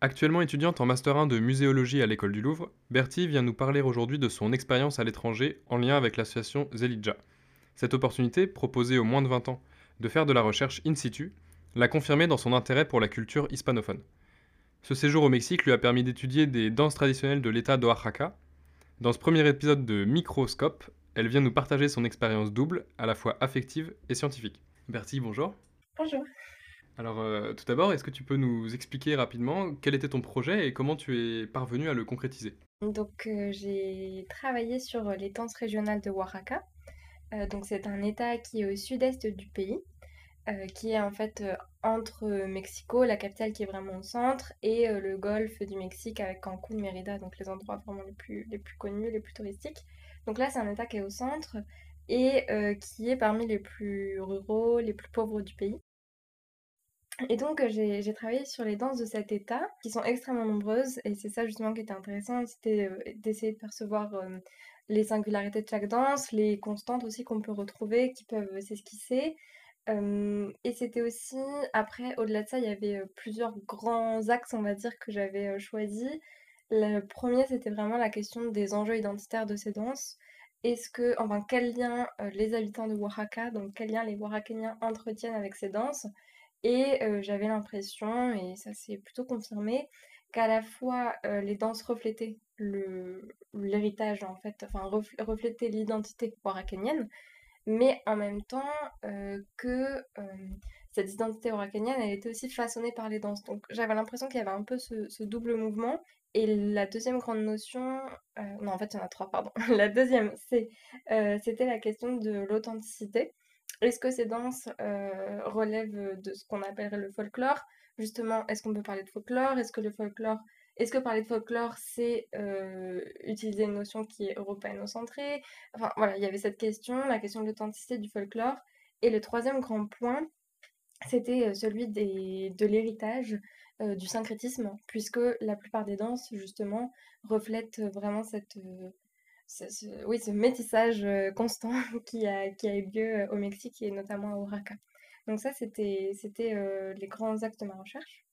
Actuellement étudiante en Master 1 de muséologie à l'école du Louvre, Bertie vient nous parler aujourd'hui de son expérience à l'étranger en lien avec l'association Zelidja. Cette opportunité, proposée aux moins de 20 ans de faire de la recherche in situ, l'a confirmé dans son intérêt pour la culture hispanophone. Ce séjour au Mexique lui a permis d'étudier des danses traditionnelles de l'État d'Oaxaca. Dans ce premier épisode de Microscope, elle vient nous partager son expérience double, à la fois affective et scientifique. Bertie, bonjour. Bonjour. Alors, euh, tout d'abord, est-ce que tu peux nous expliquer rapidement quel était ton projet et comment tu es parvenu à le concrétiser? Donc, euh, j'ai travaillé sur euh, les danses régionales de Oaxaca. Donc, c'est un état qui est au sud-est du pays, qui est en fait entre Mexico, la capitale qui est vraiment au centre, et le golfe du Mexique avec Cancún, Mérida, donc les endroits vraiment les plus, les plus connus, les plus touristiques. Donc là, c'est un état qui est au centre et qui est parmi les plus ruraux, les plus pauvres du pays. Et donc, euh, j'ai travaillé sur les danses de cet état, qui sont extrêmement nombreuses, et c'est ça justement qui était intéressant, c'était euh, d'essayer de percevoir euh, les singularités de chaque danse, les constantes aussi qu'on peut retrouver, qui peuvent s'esquisser. Et c'était aussi, après, au-delà de ça, il y avait plusieurs grands axes, on va dire, que j'avais choisis. Le premier, c'était vraiment la question des enjeux identitaires de ces danses. Est-ce que, enfin, quel lien les habitants de Oaxaca, donc quel lien les Oaxaquéens entretiennent avec ces danses? Et j'avais l'impression, et ça s'est plutôt confirmé, qu'à la fois les danses reflétaient l'héritage, en fait, enfin, ref- reflétaient l'identité oaxaquénienne, mais en même temps que cette identité oaxaquénienne, elle était aussi façonnée par les danses. Donc j'avais l'impression qu'il y avait un peu ce, double mouvement. Et la deuxième grande notion, non, en fait, il y en a trois, pardon. La deuxième, c'était la question de l'authenticité. Est-ce que ces danses euh, relèvent de ce qu'on appellerait le folklore? Justement, est-ce qu'on peut parler de folklore? Est-ce que le folklore, est-ce que parler de folklore, c'est euh, utiliser une notion qui est européano-centrée? Enfin, voilà, il y avait cette question, la question de l'authenticité du folklore. Et le troisième grand point, c'était euh, celui de l'héritage, du syncrétisme, puisque la plupart des danses, justement, reflètent vraiment cette, oui, ce métissage euh, constant qui a, qui a eu lieu euh, au Mexique et notamment à Oaxaca. Donc ça, c'était, euh, les grands axes de ma recherche.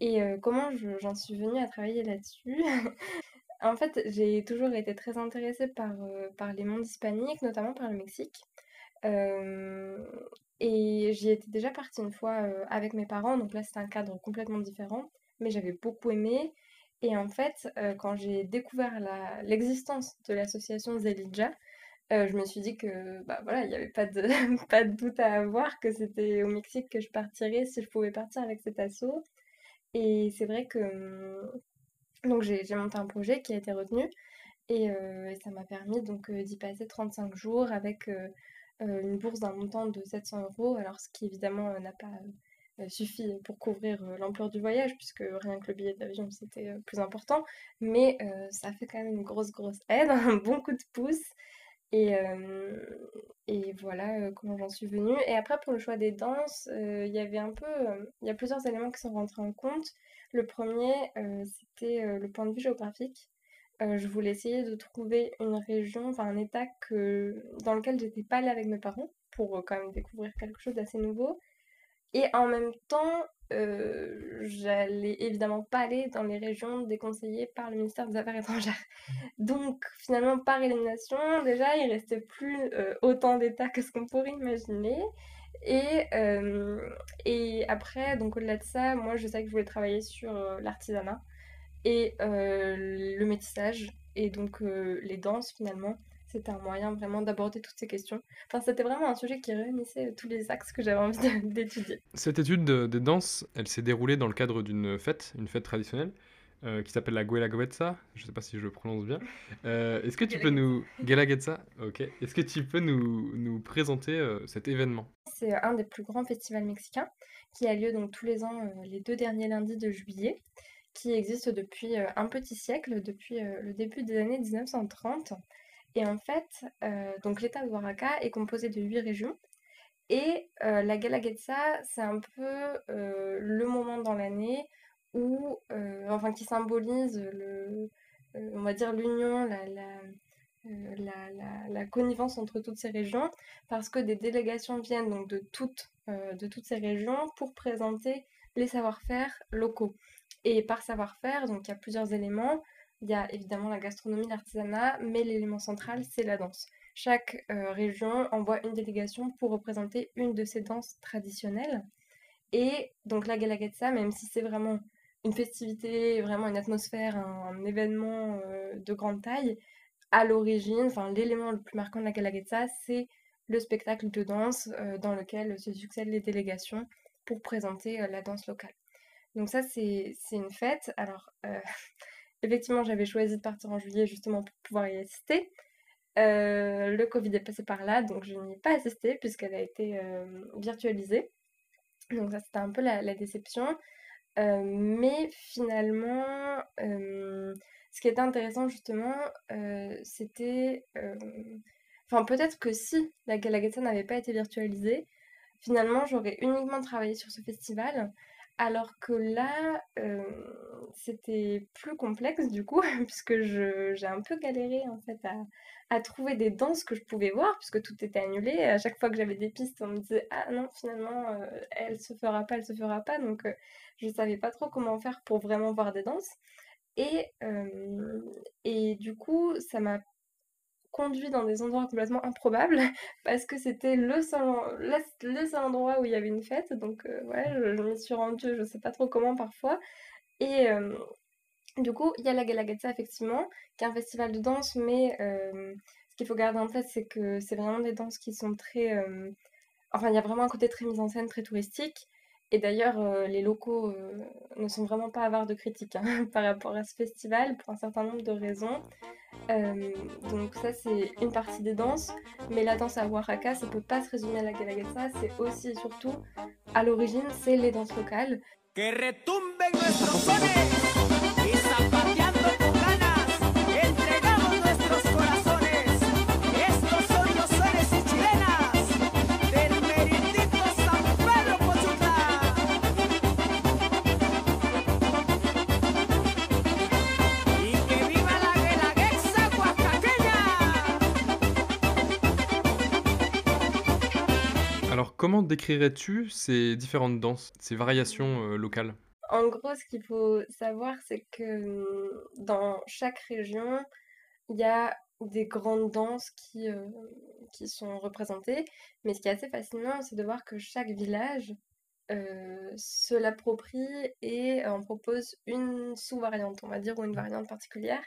Et euh, comment je- j'en suis venue à travailler là-dessus? En fait, j'ai toujours été très intéressée par, euh, par les mondes hispaniques, notamment par le Mexique. Et j'y étais déjà partie une fois avec mes parents, donc là c'était un cadre complètement différent, mais j'avais beaucoup aimé. Et en fait, euh, quand j'ai découvert l'existence de l'association Zelidja, euh, je me suis dit que bah voilà, il n'y avait pas de, pas de doute à avoir, que c'était au Mexique que je partirais si je pouvais partir avec cet assaut. Et c'est vrai que hum, donc j'ai monté un projet qui a été retenu et, euh, et ça m'a permis donc d'y passer 35 jours avec une bourse d'un montant de 700 euros, alors ce qui évidemment n'a pas euh, suffi pour couvrir l'ampleur du voyage, puisque rien que le billet d'avion c'était plus important, mais ça fait quand même une grosse grosse aide, un bon coup de pouce. Et, et voilà comment j'en suis venue. Et après, pour le choix des danses, il y avait un peu, il y a plusieurs éléments qui sont rentrés en compte. Le premier, c'était le point de vue géographique. Je voulais essayer de trouver une région, enfin un état que, dans lequel j'étais pas allée avec mes parents pour quand même découvrir quelque chose d'assez nouveau. Et en même temps, euh, j'allais évidemment pas aller dans les régions déconseillées par le ministère des Affaires étrangères. Donc finalement, par élimination, déjà, il restait plus euh, autant d'états que ce qu'on pourrait imaginer. Et, euh, et après, donc au-delà de ça, moi je sais que je voulais travailler sur l'artisanat et le métissage et donc euh, les danses finalement. C'était un moyen vraiment d'aborder toutes ces questions. Enfin, c'était vraiment un sujet qui réunissait tous les axes que j'avais envie d'étudier. Cette étude de- des danses, elle s'est déroulée dans le cadre d'une fête, une fête traditionnelle, euh, qui s'appelle la Guelaguetza. Je ne sais pas si je le prononce bien. Euh, Est-ce que tu peux nous... Guelaguetza, ok. Est-ce que tu peux nous, nous présenter euh, cet événement? C'est un des plus grands festivals mexicains qui a lieu donc tous les ans les deux derniers lundis de juillet, qui existe depuis euh, un petit siècle, depuis euh, le début des années 1930. Et en fait, euh, donc l'État de Oaxaca est composé de huit régions. Et la Guelaguetza, c'est un peu le moment dans l'année où, enfin, qui symbolise le, on va dire l'union, la, la- la, connivence entre toutes ces régions, parce que des délégations viennent donc de toutes, de toutes ces régions pour présenter les savoir-faire locaux. Et par savoir-faire, donc il y a plusieurs éléments. Il y a évidemment la gastronomie, l'artisanat, mais l'élément central, c'est la danse. Chaque euh, région envoie une délégation pour représenter une de ces danses traditionnelles. Et donc la Galagetsa, même si c'est vraiment une festivité, vraiment une atmosphère, un, événement euh, de grande taille, à l'origine, enfin l'élément le plus marquant de la Galagetsa, c'est le spectacle de danse euh, dans lequel se succèdent les délégations pour présenter la danse locale. Donc ça, c'est une fête. Alors, effectivement, j'avais choisi de partir en juillet justement pour pouvoir y assister. Euh, le Covid est passé par là, donc je n'y ai pas assisté puisqu'elle a été euh, virtualisée. Donc ça, c'était un peu la, déception. Euh, mais finalement, ce qui était intéressant justement, c'était... Enfin, peut-être que si la Galagatsa n'avait pas été virtualisée, finalement, j'aurais uniquement travaillé sur ce festival alors que là, c'était plus complexe du coup, puisque j'ai un peu galéré en fait à, trouver des danses que je pouvais voir, puisque tout était annulé. À chaque fois que j'avais des pistes, on me disait ah non finalement elle se fera pas, elle se fera pas. Donc je savais pas trop comment faire pour vraiment voir des danses. Et, et du coup, ça m'a conduit dans des endroits complètement improbables parce que c'était le seul, endroit où il y avait une fête. Donc, euh, ouais, je, me suis rendue, je sais pas trop comment parfois. Et euh, du coup, il y a la Galagatsa, effectivement, qui est un festival de danse, mais euh, ce qu'il faut garder en tête, c'est que c'est vraiment des danses qui sont très. Enfin, il y a vraiment un côté très mise en scène, très touristique. Et d'ailleurs, les locaux ne sont vraiment pas avares de critiques hein, par rapport à ce festival pour un certain nombre de raisons. donc ça, c'est une partie des danses. Mais la danse à Oaxaca, ça peut pas se résumer à la Guelaguetza. C'est aussi et surtout, à l'origine, c'est les danses locales. Comment décrirais-tu ces différentes danses, ces variations euh, locales? En gros, ce qu'il faut savoir, c'est que mmh, dans chaque région, il y a des grandes danses qui, euh, qui sont représentées. Mais ce qui est assez fascinant, c'est de voir que chaque village euh, se l'approprie et en propose une sous-variante, on va dire, ou une variante particulière.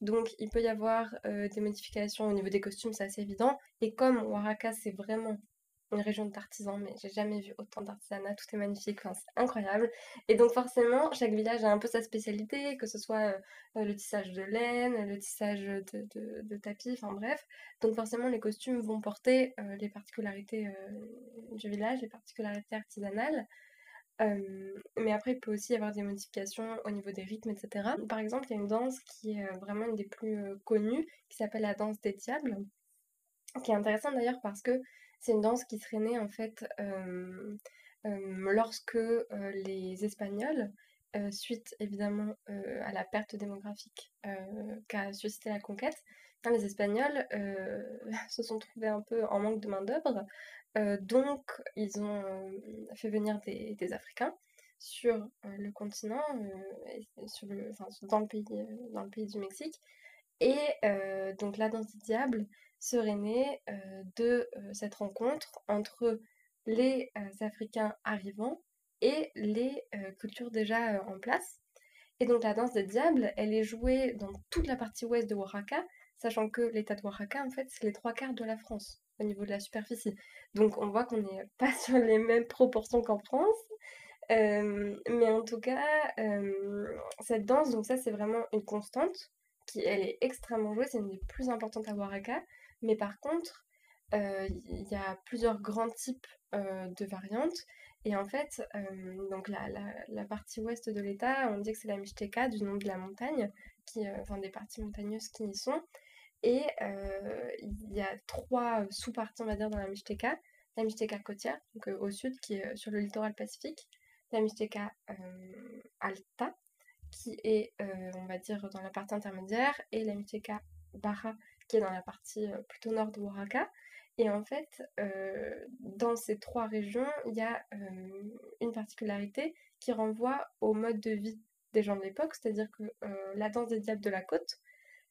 Donc il peut y avoir des modifications au niveau des costumes, c'est assez évident. Et comme Waraka, c'est vraiment une région d'artisans, mais j'ai jamais vu autant d'artisanat, tout est magnifique, c'est incroyable. Et donc forcément, chaque village a un peu sa spécialité, que ce soit euh, le tissage de laine, le tissage de, tapis, enfin bref. Donc forcément, les costumes vont porter euh, les particularités euh, du village, les particularités artisanales. mais après, il peut aussi y avoir des modifications au niveau des rythmes, etc. Par exemple, il y a une danse qui est vraiment une des plus connues, qui s'appelle la danse des diables, qui est intéressante d'ailleurs parce que c'est une danse qui serait née en fait lorsque les Espagnols, suite évidemment à la perte démographique qu'a suscité la conquête, hein, les Espagnols se sont trouvés un peu en manque de main-d'œuvre, donc ils ont fait venir des, Africains sur le continent, dans, le pays, dans le pays du Mexique. Et donc la danse du diable, serait née euh, de euh, cette rencontre entre les euh, Africains arrivants et les cultures déjà en place. Et donc la danse des diables, elle est jouée dans toute la partie ouest de Oaxaca, sachant que l'état de Oaxaca, en fait, c'est les trois quarts de la France au niveau de la superficie. Donc on voit qu'on n'est pas sur les mêmes proportions qu'en France. mais en tout cas, cette danse, donc ça c'est vraiment une constante, qui elle est extrêmement jouée, c'est une des plus importantes à Oaxaca. Mais par contre, il y a plusieurs grands types de variantes. Et en fait, donc la, partie ouest de l'État, on dit que c'est la Mixteca, du nom de la montagne, qui, enfin des parties montagneuses qui y sont. Et il y a trois sous-parties, on va dire, dans la Mixteca. La Mixteca côtière, donc au sud, qui est sur le littoral pacifique. La Mixteca alta, qui est, on va dire, dans la partie intermédiaire. Et la Mixteca baja, qui est dans la partie plutôt nord de Oaxaca. Et en fait, dans ces trois régions, il y a une particularité qui renvoie au mode de vie des gens de l'époque, c'est-à-dire que la danse des diables de la côte,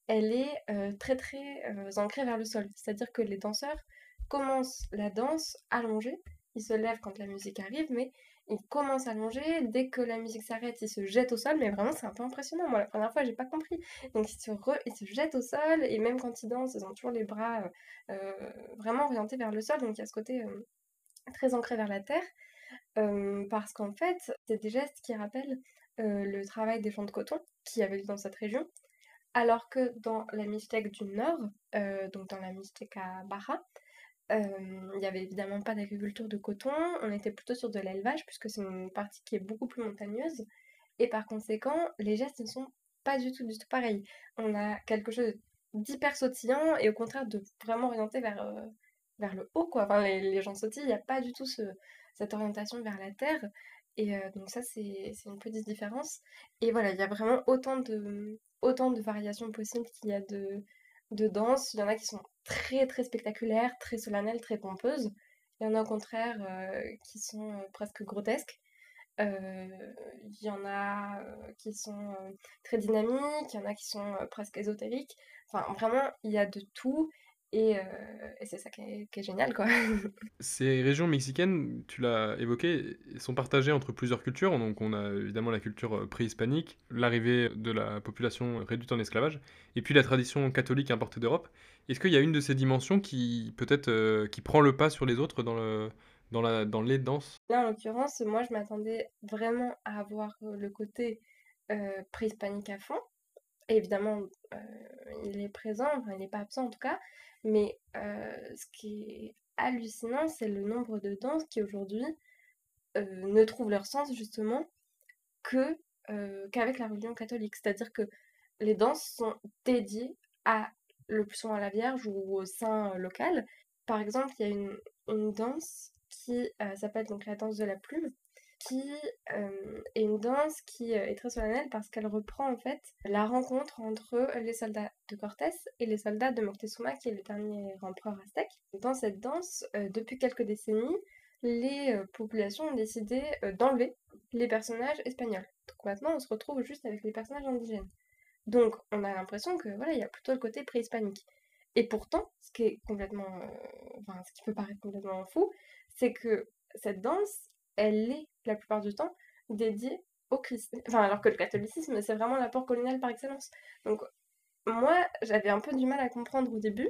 elle est très très ancrée vers le sol. C'est-à-dire que les danseurs commencent la danse allongée, ils se lèvent quand la musique arrive, mais ils commencent à longer. Dès que la musique s'arrête, ils se jettent au sol. Mais vraiment, c'est un peu impressionnant. Moi, la première fois, j'ai pas compris. Donc, ils se, ils se jettent au sol. Et même quand ils dansent, ils ont toujours les bras euh, euh, vraiment orientés vers le sol. Donc, il y a ce côté euh, très ancré vers la terre. parce qu'en fait, c'est des gestes qui rappellent le travail des champs de coton qui avaient lieu dans cette région. Alors que dans la Mixtec du Nord, donc dans la à Baja, il n'y avait évidemment pas d'agriculture de coton, on était plutôt sur de l'élevage puisque c'est une partie qui est beaucoup plus montagneuse et par conséquent les gestes ne sont pas du tout du tout pareils. On a quelque chose d'hyper sautillant et au contraire de vraiment orienté vers, vers le haut quoi. Enfin les, gens sautillent, il n'y a pas du tout cette orientation vers la terre et donc ça c'est une petite différence. Et voilà, il y a vraiment autant de, autant de variations possibles qu'il y a de, de danse. Il y en a qui sont très très spectaculaires, très solennelles, très pompeuses. Il y en a au contraire euh, qui sont euh, presque grotesques. Euh, il y en a qui sont très dynamiques, il y en a qui sont presque ésotériques. Enfin, vraiment, il y a de tout. Et, c'est ça qui est, génial, quoi. Ces régions mexicaines, tu l'as évoqué, sont partagées entre plusieurs cultures. Donc on a évidemment la culture préhispanique, l'arrivée de la population réduite en esclavage, et puis la tradition catholique importée d'Europe. Est-ce qu'il y a une de ces dimensions qui peut-être qui prend le pas sur les autres dans, le, dans, la, dans les danses? Là, en l'occurrence, moi, je m'attendais vraiment à avoir le côté préhispanique à fond. Évidemment, il est présent, enfin, il n'est pas absent en tout cas, mais ce qui est hallucinant, c'est le nombre de danses qui aujourd'hui ne trouvent leur sens justement que qu'avec la religion catholique. C'est-à-dire que les danses sont dédiées à le plus à la Vierge ou au saint local. Par exemple, il y a une, danse qui s'appelle la danse de la plume, qui euh, est une danse qui euh, est très solennelle parce qu'elle reprend en fait la rencontre entre les soldats de Cortés et les soldats de Moctezuma qui est le dernier empereur aztèque. Dans cette danse, euh, depuis quelques décennies, les populations ont décidé d'enlever les personnages espagnols. Donc maintenant on se retrouve juste avec les personnages indigènes. Donc on a l'impression que voilà, il y a plutôt le côté préhispanique. Et pourtant, ce qui est complètement enfin ce qui peut paraître complètement fou, c'est que cette danse, elle est la plupart du temps dédiée au christianisme. Enfin, alors que le catholicisme, c'est vraiment l'apport colonial par excellence. Donc, moi, j'avais un peu du mal à comprendre au début.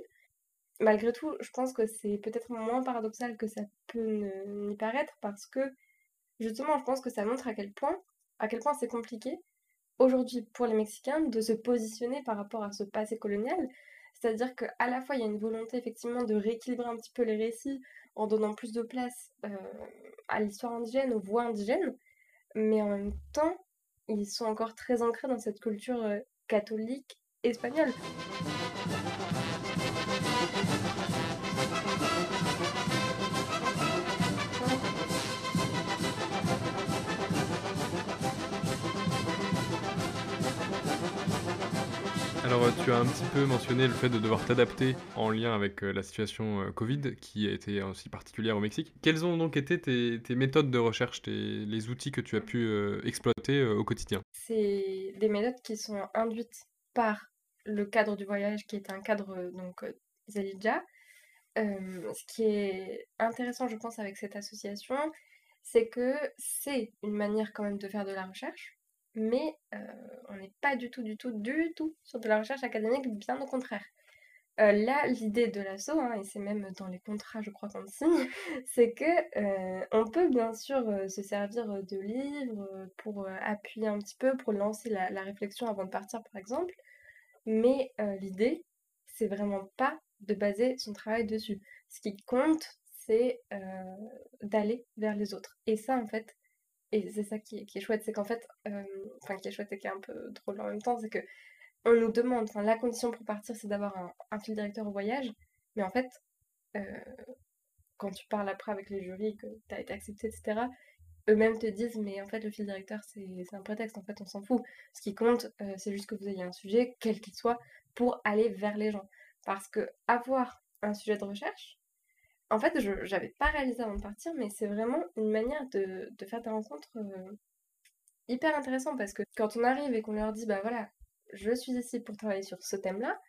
Malgré tout, je pense que c'est peut-être moins paradoxal que ça peut n'y paraître parce que, justement, je pense que ça montre à quel point, à quel point c'est compliqué aujourd'hui pour les Mexicains de se positionner par rapport à ce passé colonial. C'est-à-dire qu'à la fois, il y a une volonté effectivement de rééquilibrer un petit peu les récits en donnant plus de place euh, à l'histoire indigène, aux voix indigènes, mais en même temps, ils sont encore très ancrés dans cette culture euh, catholique espagnole. Alors, euh, tu as un petit peu mentionné le fait de devoir t'adapter en lien avec euh, la situation euh, Covid, qui a été aussi particulière au Mexique. Quelles ont donc été tes, méthodes de recherche, les outils que tu as pu exploiter au quotidien? C'est des méthodes qui sont induites par le cadre du voyage, qui est un cadre donc ce qui est intéressant, je pense, avec cette association, c'est que c'est une manière quand même de faire de la recherche, mais on n'est pas du tout, du tout, du tout sur de la recherche académique, bien au contraire. là, l'idée de l'asso, hein, et c'est même dans les contrats, je crois qu'on signe, c'est que on peut bien sûr se servir de livres pour appuyer un petit peu, pour lancer la, la, réflexion avant de partir, par exemple, mais l'idée, c'est vraiment pas de baser son travail dessus. Ce qui compte, c'est d'aller vers les autres. Et ça, en fait, et c'est ça qui est, chouette, c'est qu'en fait, euh, enfin qui est chouette et qui est un peu drôle en même temps, c'est que on nous demande, la condition pour partir c'est d'avoir un, fil directeur au voyage, mais en fait, euh, quand tu parles après avec les jurys, que tu as été accepté, etc., eux-mêmes te disent, mais en fait le fil directeur c'est un prétexte, en fait on s'en fout. Ce qui compte, euh, c'est juste que vous ayez un sujet, quel qu'il soit, pour aller vers les gens. Parce que avoir un sujet de recherche, en fait, je n'avais pas réalisé avant de partir, mais c'est vraiment une manière de, faire des rencontres euh, hyper intéressantes parce que quand on arrive et qu'on leur dit, bah voilà, je suis ici pour travailler sur ce thème-là,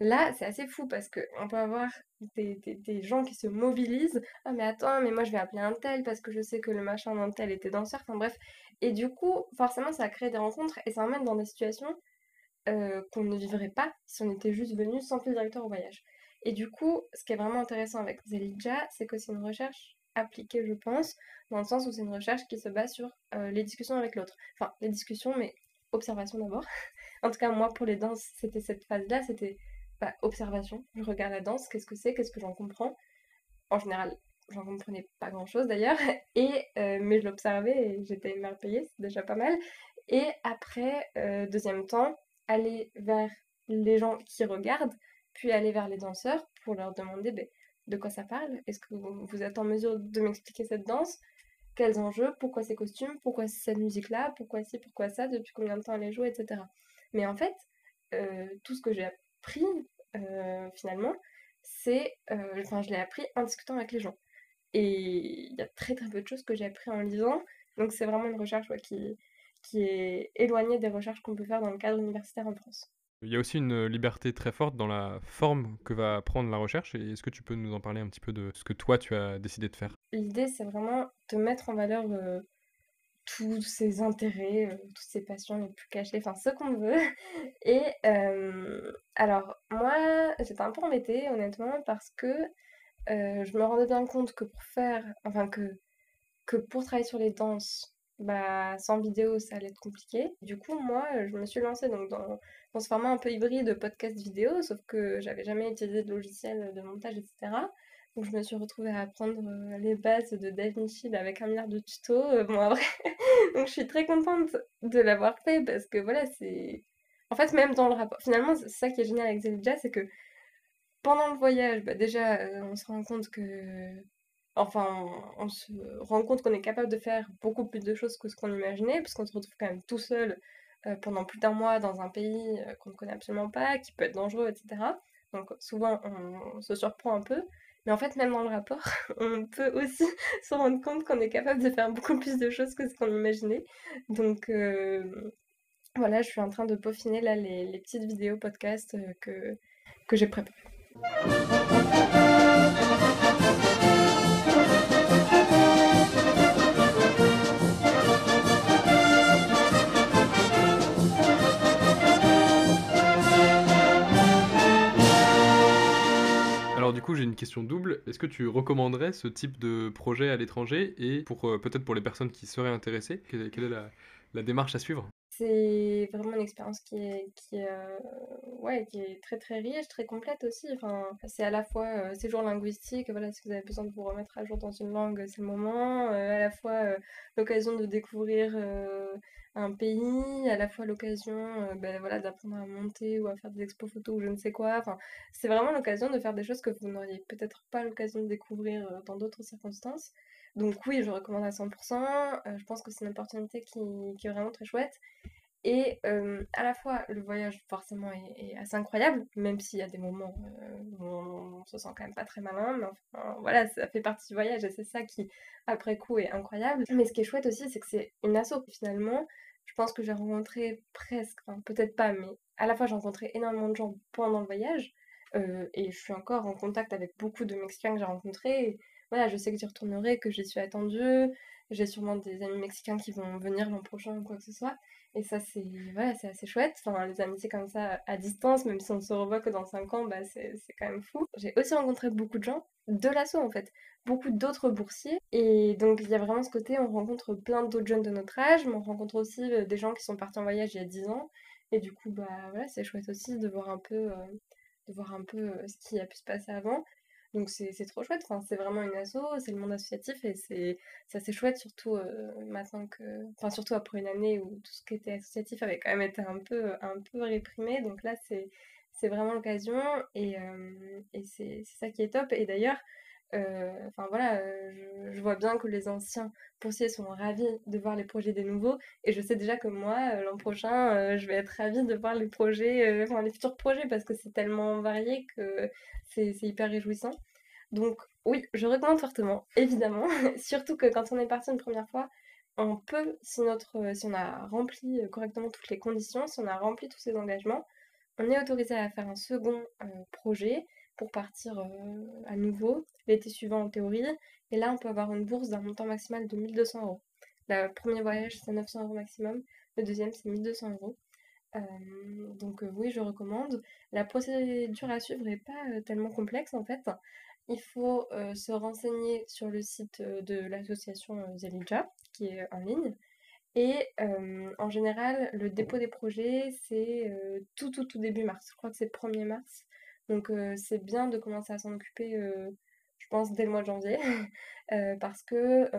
là, c'est assez fou parce qu'on peut avoir des, gens qui se mobilisent. Ah, mais attends, mais moi je vais appeler un tel parce que je sais que le machin d'un tel était danseur. Enfin bref. Et du coup, forcément, ça crée des rencontres et ça emmène dans des situations euh, qu'on ne vivrait pas si on était juste venu sans fil directeur au voyage. Et du coup, ce qui est vraiment intéressant avec Zelidja, c'est que c'est une recherche appliquée, je pense, dans le sens où c'est une recherche qui se base sur euh, les discussions avec l'autre. Enfin, les discussions, mais observation d'abord. en tout cas, moi, pour les danses, c'était cette phase-là, c'était bah, observation. Je regarde la danse, qu'est-ce que c'est, qu'est-ce que j'en comprends. En général, j'en comprenais pas grand-chose d'ailleurs, euh, mais je l'observais et j'étais émerveillée, c'est déjà pas mal. Et après, euh, deuxième temps, aller vers les gens qui regardent, puis aller vers les danseurs pour leur demander ben, de quoi ça parle? Est-ce que vous êtes en mesure de m'expliquer cette danse? Quels enjeux? Pourquoi ces costumes? Pourquoi cette musique-là? Pourquoi ci? Pourquoi ça? Depuis combien de temps elle est jouée? Etc. Mais en fait, euh, tout ce que j'ai appris, euh, finalement, c'est... Euh, enfin, je l'ai appris en discutant avec les gens. Et il y a très très peu de choses que j'ai appris en lisant. Donc c'est vraiment une recherche qui est éloignée des recherches qu'on peut faire dans le cadre universitaire en France. Il y a aussi une liberté très forte dans la forme que va prendre la recherche. Est-ce que tu peux nous en parler un petit peu de ce que toi, tu as décidé de faire? L'idée, c'est vraiment de mettre en valeur euh, tous ses intérêts, euh, toutes ses passions les plus cachées, enfin ce qu'on veut. Et euh, alors, moi, j'étais un peu embêtée, honnêtement, parce que je me rendais bien compte que pour faire, enfin que, que pour travailler sur les danses, bah, sans vidéo, ça allait être compliqué. Du coup, moi, je me suis lancée donc, dans, dans ce format un peu hybride de podcast vidéo, sauf que j'avais jamais utilisé de logiciel de montage, etc. Donc je me suis retrouvée à apprendre euh, les bases de DaVinci avec un milliard de tutos. Euh, bon, après, donc je suis très contente de l'avoir fait parce que voilà, c'est. En fait, même dans le rapport. Finalement, c'est ça qui est génial avec Zelidja, c'est que pendant le voyage, bah, déjà, euh, on se rend compte que enfin, on se rend compte qu'on est capable de faire beaucoup plus de choses que ce qu'on imaginait, parce qu'on se retrouve quand même tout seul euh, pendant plus d'un mois dans un pays euh, qu'on ne connaît absolument pas, qui peut être dangereux, etc. Donc souvent, on, se surprend un peu. Mais en fait, même dans le rapport, on peut aussi se rendre compte qu'on est capable de faire beaucoup plus de choses que ce qu'on imaginait. Donc euh, voilà, je suis en train de peaufiner là les, petites vidéos podcast que, que j'ai préparées. Du coup, j'ai une question double. Est-ce que tu recommanderais ce type de projet à l'étranger et pour euh, peut-être pour les personnes qui seraient intéressées, quelle, est la, démarche à suivre? C'est vraiment une expérience qui est, qui, euh, ouais, qui est très très riche, très complète aussi. Enfin, c'est à la fois euh, séjour linguistique, voilà, si vous avez besoin de vous remettre à jour dans une langue, c'est le moment. à la fois l'occasion de découvrir un pays, à la fois l'occasion euh, ben, voilà, d'apprendre à monter ou à faire des expos photos ou je ne sais quoi. Enfin, c'est vraiment l'occasion de faire des choses que vous n'auriez peut-être pas l'occasion de découvrir euh, dans d'autres circonstances. Donc oui, je recommande à 100%. Euh, je pense que c'est une opportunité qui, est vraiment très chouette. Et à la fois, le voyage forcément est, assez incroyable, même s'il y a des moments où on, se sent quand même pas très malin, mais voilà, ça fait partie du voyage et c'est ça qui, après coup, est incroyable. Mais ce qui est chouette aussi, c'est que c'est une asso finalement je pense que j'ai rencontré presque, peut-être pas, mais à la fois j'ai rencontré énormément de gens pendant le voyage. Euh, et je suis encore en contact avec beaucoup de Mexicains que j'ai rencontrés. Voilà, je sais que j'y retournerai, que j'y suis attendue. J'ai sûrement des amis mexicains qui vont venir l'an prochain ou quoi que ce soit. Et ça, c'est voilà, c'est assez chouette. Enfin, les amitiés comme ça à distance, même si on se revoit que dans 5 ans, bah, c'est quand même fou. J'ai aussi rencontré beaucoup de gens de l'assaut en fait beaucoup d'autres boursiers. Et donc, il y a vraiment ce côté, on rencontre plein d'autres jeunes de notre âge, mais on rencontre aussi euh, des gens qui sont partis en voyage il y a 10 ans. Et du coup, bah voilà, c'est chouette aussi de voir un peu, euh, de voir un peu euh, ce qui a pu se passer avant. Donc c'est trop chouette, enfin, c'est vraiment une asso, c'est le monde associatif et c'est assez chouette, surtout maintenant que. Enfin, surtout après une année où tout ce qui était associatif avait quand même été un peu, un peu réprimé. Donc là, c'est vraiment l'occasion et, et c'est ça qui est top. Et d'ailleurs, Enfin voilà, je, vois bien que les anciens poursiers sont ravis de voir les projets des nouveaux. Et je sais déjà que moi, l'an prochain, je vais être ravie de voir les projets, enfin les futurs projets, parce que c'est tellement varié que c'est hyper réjouissant. Donc oui, je recommande fortement, évidemment. Surtout que quand on est parti une première fois, on peut, si, notre, si on a rempli correctement toutes les conditions, si on a rempli tous ces engagements, on est autorisé à faire un second projet pour partir à nouveau l'été suivant en théorie. Et là, on peut avoir une bourse d'un montant maximal de 1200 euros. Le premier voyage, c'est 900 euros maximum. Le deuxième, c'est 1200 euros. donc oui, je recommande. La procédure à suivre n'est pas tellement complexe en fait il faut se renseigner sur le site de l'association Zelidja, qui est en ligne. Et en général, le dépôt des projets, c'est tout, tout, tout début mars. Je crois que c'est 1er mars. Donc c'est bien de commencer à s'en occuper, je pense, dès le mois de janvier. parce que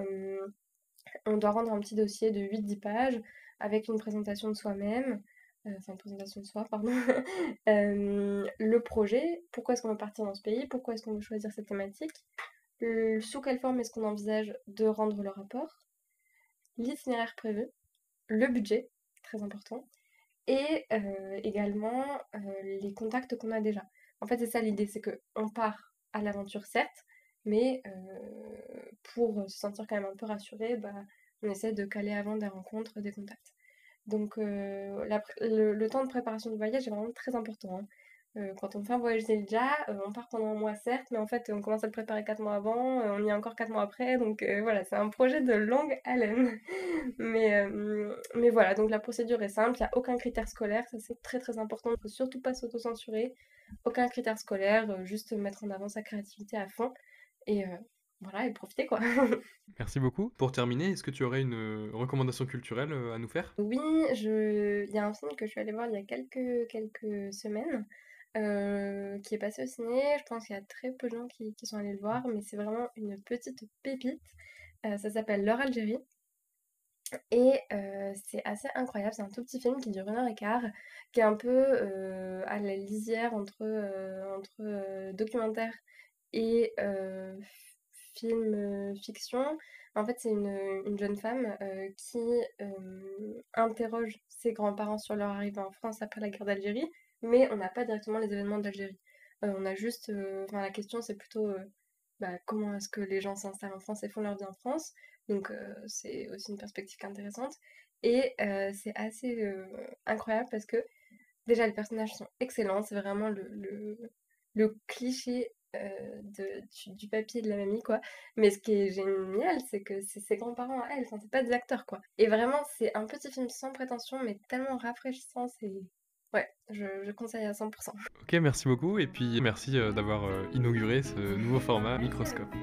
on doit rendre un petit dossier de 8-10 pages avec une présentation de soi-même, euh, enfin une présentation de soi, pardon, euh, le projet, pourquoi est-ce qu'on veut partir dans ce pays, pourquoi est-ce qu'on veut choisir cette thématique, sous quelle forme est-ce qu'on envisage de rendre le rapport, l'itinéraire prévu, le budget, très important, et euh, également les contacts qu'on a déjà. En fait, c'est ça l'idée, c'est qu'on part à l'aventure, certes, mais pour se sentir quand même un peu rassuré, bah, on essaie de caler avant des rencontres, des contacts. Donc euh, le, temps de préparation du voyage est vraiment très important. Hein. Euh, quand on fait un voyage déjà, euh, on part pendant un mois certes, mais en fait on commence à le préparer 4 mois avant, on y est encore 4 mois après, donc voilà, c'est un projet de longue haleine. mais, mais voilà, donc la procédure est simple, il n'y a aucun critère scolaire, ça c'est très très important, il ne faut surtout pas s'auto-censurer, aucun critère scolaire, juste mettre en avant sa créativité à fond. Et voilà, et profiter quoi. Merci beaucoup. Pour terminer, est-ce que tu aurais une euh, recommandation culturelle euh, à nous faire? Oui, je... il y a un film que je suis allée voir il y a quelques, quelques semaines. Euh, qui est passé au ciné. Je pense qu'il y a très peu de gens qui, sont allés le voir, mais c'est vraiment une petite pépite. ça s'appelle L'heure Algérie. Et c'est assez incroyable, c'est un tout petit film qui dure une heure et quart, qui est un peu à la lisière entre, entre documentaire et film euh, fiction. En fait, c'est une, jeune femme euh, qui euh, interroge ses grands-parents sur leur arrivée en France après la guerre d'Algérie, mais on n'a pas directement les événements d'Algérie. on a juste, enfin la question c'est plutôt bah, comment est-ce que les gens s'installent en France et font leur vie en France? Donc c'est aussi une perspective intéressante. Et c'est assez incroyable parce que déjà les personnages sont excellents, c'est vraiment le, cliché de, du, papier de la mamie, quoi. Mais ce qui est génial, c'est que c'est ses grands-parents à elle, enfin, c'est pas des acteurs, quoi. Et vraiment, c'est un petit film sans prétention, mais tellement rafraîchissant, c'est... Ouais, je, je, conseille à 100%. Ok, merci beaucoup, et puis merci euh, d'avoir euh, inauguré ce nouveau format Microscope.